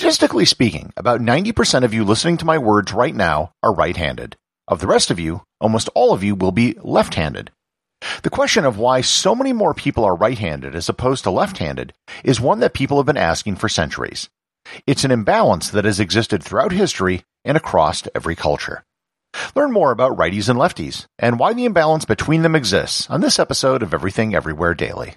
Statistically speaking, about 90% of you listening to my words right now are right-handed. Of the rest of you, almost all of you will be left-handed. The question of why so many more people are right-handed as opposed to left-handed is one that people have been asking for centuries. It's an imbalance that has existed throughout history and across every culture. Learn more about righties and lefties and why the imbalance between them exists on this episode of Everything Everywhere Daily.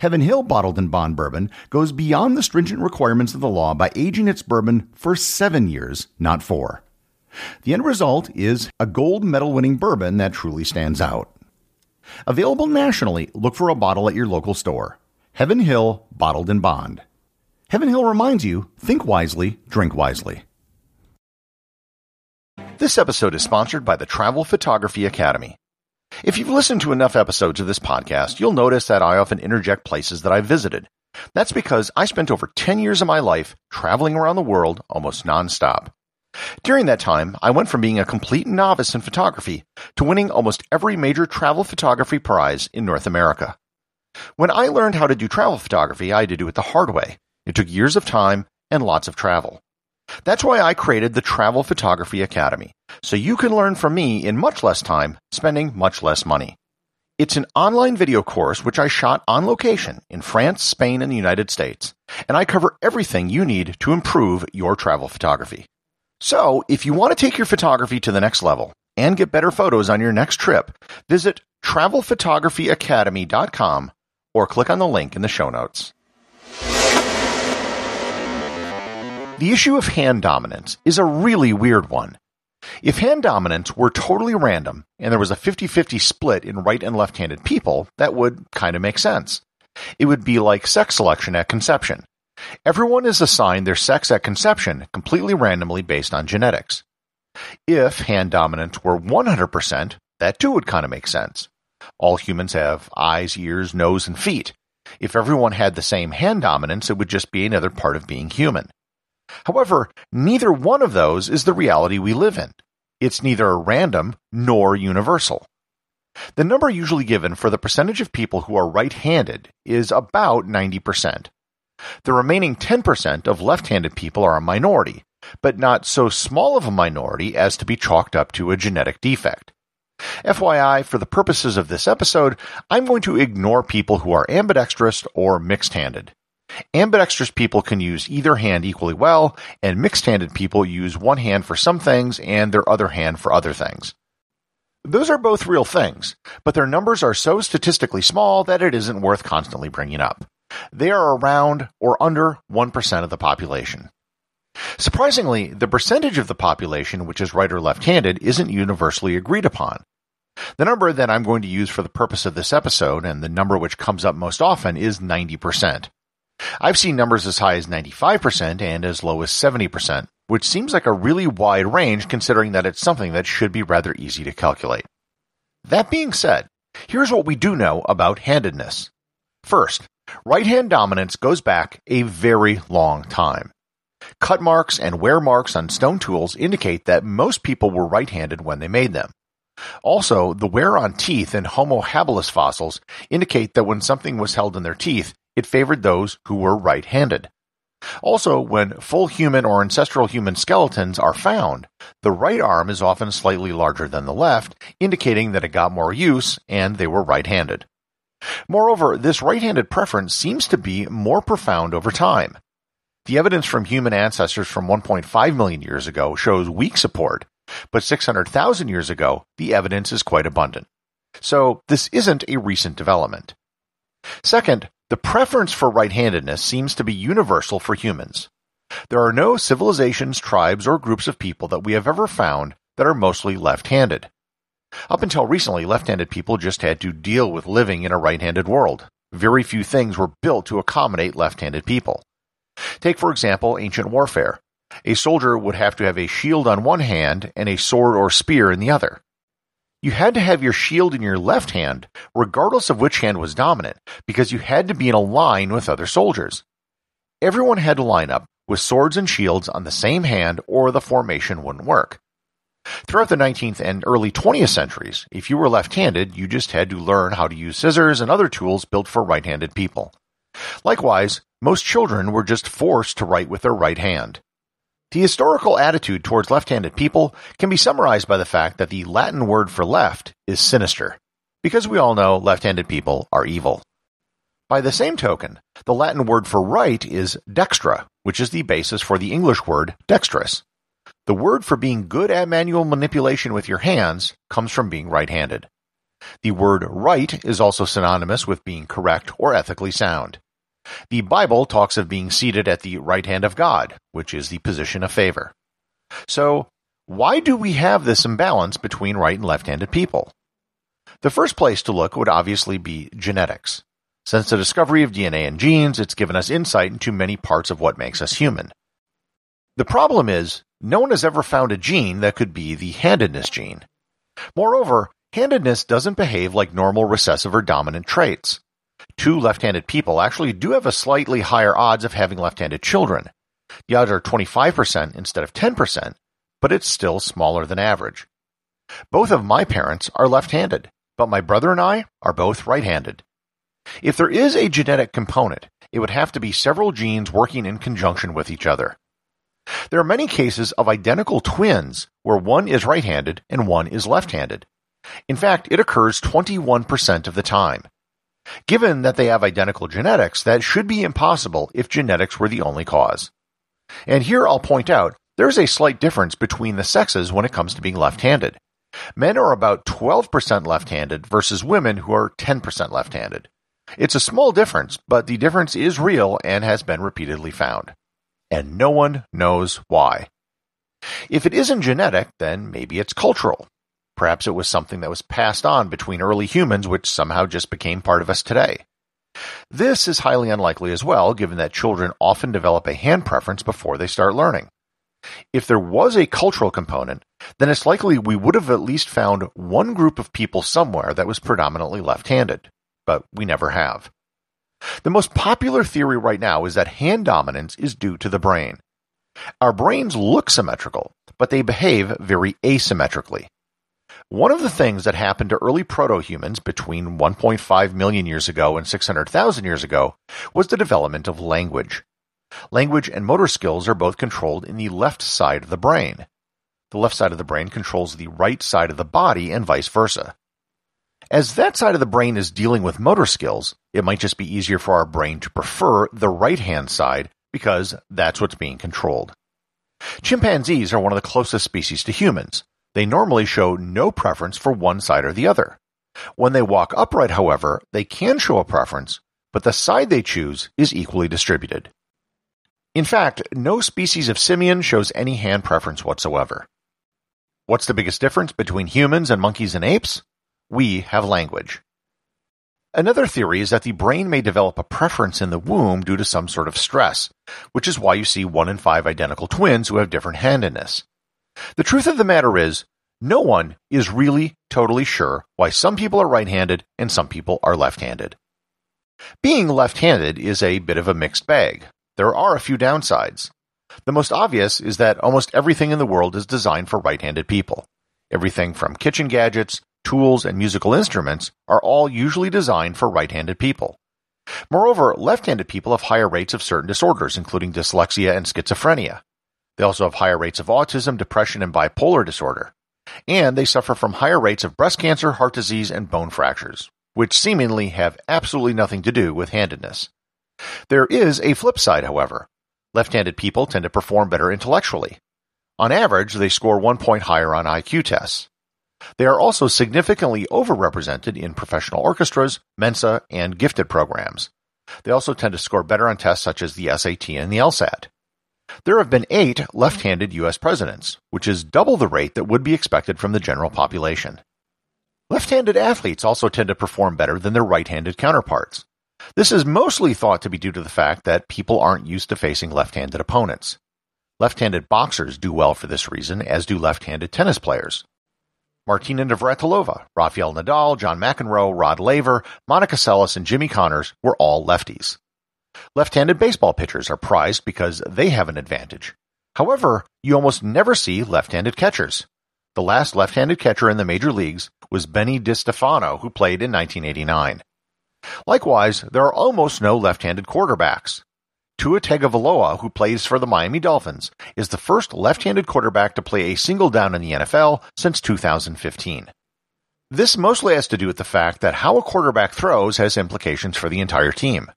Heaven Hill Bottled in Bond bourbon goes beyond the stringent requirements of the law by aging its bourbon for seven years, not four. The end result is a gold medal winning bourbon that truly stands out. Available nationally, look for a bottle at your local store. Heaven Hill Bottled in Bond. Heaven Hill reminds you think wisely, drink wisely. This episode is sponsored by the Travel Photography Academy. If you've listened to enough episodes of this podcast, you'll notice that I often interject places that I've visited. That's because I spent over 10 years of my life traveling around the world almost nonstop. During that time, I went from being a complete novice in photography to winning almost every major travel photography prize in North America. When I learned how to do travel photography, I had to do it the hard way. It took years of time and lots of travel. That's why I created the Travel Photography Academy, so you can learn from me in much less time, spending much less money. It's an online video course which I shot on location in France, Spain, and the United States, and I cover everything you need to improve your travel photography. So, if you want to take your photography to the next level and get better photos on your next trip, visit travelphotographyacademy.com or click on the link in the show notes. The issue of hand dominance is a really weird one. If hand dominance were totally random and there was a 50-50 split in right and left-handed people, that would kind of make sense. It would be like sex selection at conception. Everyone is assigned their sex at conception completely randomly based on genetics. If hand dominance were 100%, that too would kind of make sense. All humans have eyes, ears, nose, and feet. If everyone had the same hand dominance, it would just be another part of being human. However, neither one of those is the reality we live in. It's neither random nor universal. The number usually given for the percentage of people who are right-handed is about 90%. The remaining 10% of left-handed people are a minority, but not so small of a minority as to be chalked up to a genetic defect. FYI, for the purposes of this episode, I'm going to ignore people who are ambidextrous or mixed-handed. Ambidextrous people can use either hand equally well, and mixed-handed people use one hand for some things and their other hand for other things. Those are both real things, but their numbers are so statistically small that it isn't worth constantly bringing up. They are around or under 1% of the population. Surprisingly, the percentage of the population which is right or left-handed isn't universally agreed upon. The number that I'm going to use for the purpose of this episode, and the number which comes up most often, is 90%. I've seen numbers as high as 95% and as low as 70%, which seems like a really wide range considering that it's something that should be rather easy to calculate. That being said, here's what we do know about handedness. First, right hand dominance goes back a very long time. Cut marks and wear marks on stone tools indicate that most people were right handed when they made them. Also, the wear on teeth in Homo habilis fossils indicate that when something was held in their teeth, it favored those who were right handed. Also, when full human or ancestral human skeletons are found, the right arm is often slightly larger than the left, indicating that it got more use and they were right handed. Moreover, this right handed preference seems to be more profound over time. The evidence from human ancestors from 1.5 million years ago shows weak support, but 600,000 years ago, the evidence is quite abundant. So, this isn't a recent development. Second, the preference for right-handedness seems to be universal for humans. There are no civilizations, tribes, or groups of people that we have ever found that are mostly left-handed. Up until recently, left-handed people just had to deal with living in a right-handed world. Very few things were built to accommodate left-handed people. Take, for example, ancient warfare. A soldier would have to have a shield on one hand and a sword or spear in the other. You had to have your shield in your left hand, regardless of which hand was dominant, because you had to be in a line with other soldiers. Everyone had to line up with swords and shields on the same hand, or the formation wouldn't work. Throughout the 19th and early 20th centuries, if you were left handed, you just had to learn how to use scissors and other tools built for right handed people. Likewise, most children were just forced to write with their right hand. The historical attitude towards left-handed people can be summarized by the fact that the Latin word for left is sinister, because we all know left-handed people are evil. By the same token, the Latin word for right is dextra, which is the basis for the English word dexterous. The word for being good at manual manipulation with your hands comes from being right-handed. The word right is also synonymous with being correct or ethically sound. The Bible talks of being seated at the right hand of God, which is the position of favor. So, why do we have this imbalance between right and left-handed people? The first place to look would obviously be genetics. Since the discovery of DNA and genes, it's given us insight into many parts of what makes us human. The problem is, no one has ever found a gene that could be the handedness gene. Moreover, handedness doesn't behave like normal recessive or dominant traits two left-handed people actually do have a slightly higher odds of having left-handed children. The odds are 25% instead of 10%, but it's still smaller than average. Both of my parents are left-handed, but my brother and I are both right-handed. If there is a genetic component, it would have to be several genes working in conjunction with each other. There are many cases of identical twins where one is right-handed and one is left-handed. In fact, it occurs 21% of the time. Given that they have identical genetics, that should be impossible if genetics were the only cause. And here I'll point out there's a slight difference between the sexes when it comes to being left-handed. Men are about 12% left-handed versus women who are 10% left-handed. It's a small difference, but the difference is real and has been repeatedly found. And no one knows why. If it isn't genetic, then maybe it's cultural. Perhaps it was something that was passed on between early humans which somehow just became part of us today. This is highly unlikely as well, given that children often develop a hand preference before they start learning. If there was a cultural component, then it's likely we would have at least found one group of people somewhere that was predominantly left-handed, but we never have. The most popular theory right now is that hand dominance is due to the brain. Our brains look symmetrical, but they behave very asymmetrically. One of the things that happened to early proto-humans between 1.5 million years ago and 600,000 years ago was the development of language. Language and motor skills are both controlled in the left side of the brain. The left side of the brain controls the right side of the body and vice versa. As that side of the brain is dealing with motor skills, it might just be easier for our brain to prefer the right hand side because that's what's being controlled. Chimpanzees are one of the closest species to humans, they normally show no preference for one side or the other. When they walk upright, however, they can show a preference, but the side they choose is equally distributed. In fact, no species of simian shows any hand preference whatsoever. What's the biggest difference between humans and monkeys and apes? We have language. Another theory is that the brain may develop a preference in the womb due to some sort of stress, which is why you see one in five identical twins who have different handedness. The truth of the matter is, no one is really totally sure why some people are right-handed and some people are left-handed. Being left-handed is a bit of a mixed bag. There are a few downsides. The most obvious is that almost everything in the world is designed for right-handed people. Everything from kitchen gadgets, tools, and musical instruments are all usually designed for right-handed people. Moreover, left-handed people have higher rates of certain disorders, including dyslexia and schizophrenia. They also have higher rates of autism, depression, and bipolar disorder and they suffer from higher rates of breast cancer, heart disease, and bone fractures, which seemingly have absolutely nothing to do with handedness. There is a flip side, however. Left-handed people tend to perform better intellectually. On average, they score one point higher on IQ tests. They are also significantly overrepresented in professional orchestras, Mensa, and gifted programs. They also tend to score better on tests such as the SAT and the LSAT. There have been eight left-handed U.S. presidents, which is double the rate that would be expected from the general population. Left-handed athletes also tend to perform better than their right-handed counterparts. This is mostly thought to be due to the fact that people aren't used to facing left-handed opponents. Left-handed boxers do well for this reason, as do left-handed tennis players. Martina Navratilova, Rafael Nadal, John McEnroe, Rod Laver, Monica Seles, and Jimmy Connors were all lefties. Left-handed baseball pitchers are prized because they have an advantage. However, you almost never see left-handed catchers. The last left-handed catcher in the major leagues was Benny DiStefano, who played in 1989. Likewise, there are almost no left-handed quarterbacks. Tua Tagovailoa, who plays for the Miami Dolphins, is the first left-handed quarterback to play a single down in the NFL since 2015. This mostly has to do with the fact that how a quarterback throws has implications for the entire team.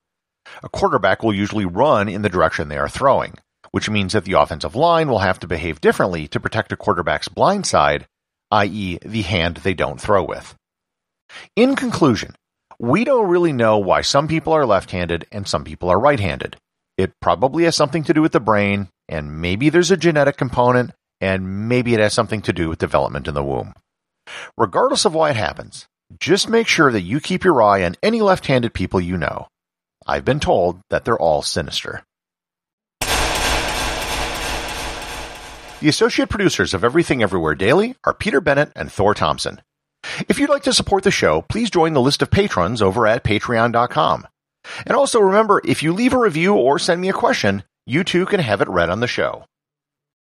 A quarterback will usually run in the direction they are throwing, which means that the offensive line will have to behave differently to protect a quarterback's blind side, i.e., the hand they don't throw with. In conclusion, we don't really know why some people are left-handed and some people are right-handed. It probably has something to do with the brain, and maybe there's a genetic component, and maybe it has something to do with development in the womb. Regardless of why it happens, just make sure that you keep your eye on any left-handed people you know. I've been told that they're all sinister. The associate producers of Everything Everywhere Daily are Peter Bennett and Thor Thompson. If you'd like to support the show, please join the list of patrons over at patreon.com. And also remember, if you leave a review or send me a question, you too can have it read on the show.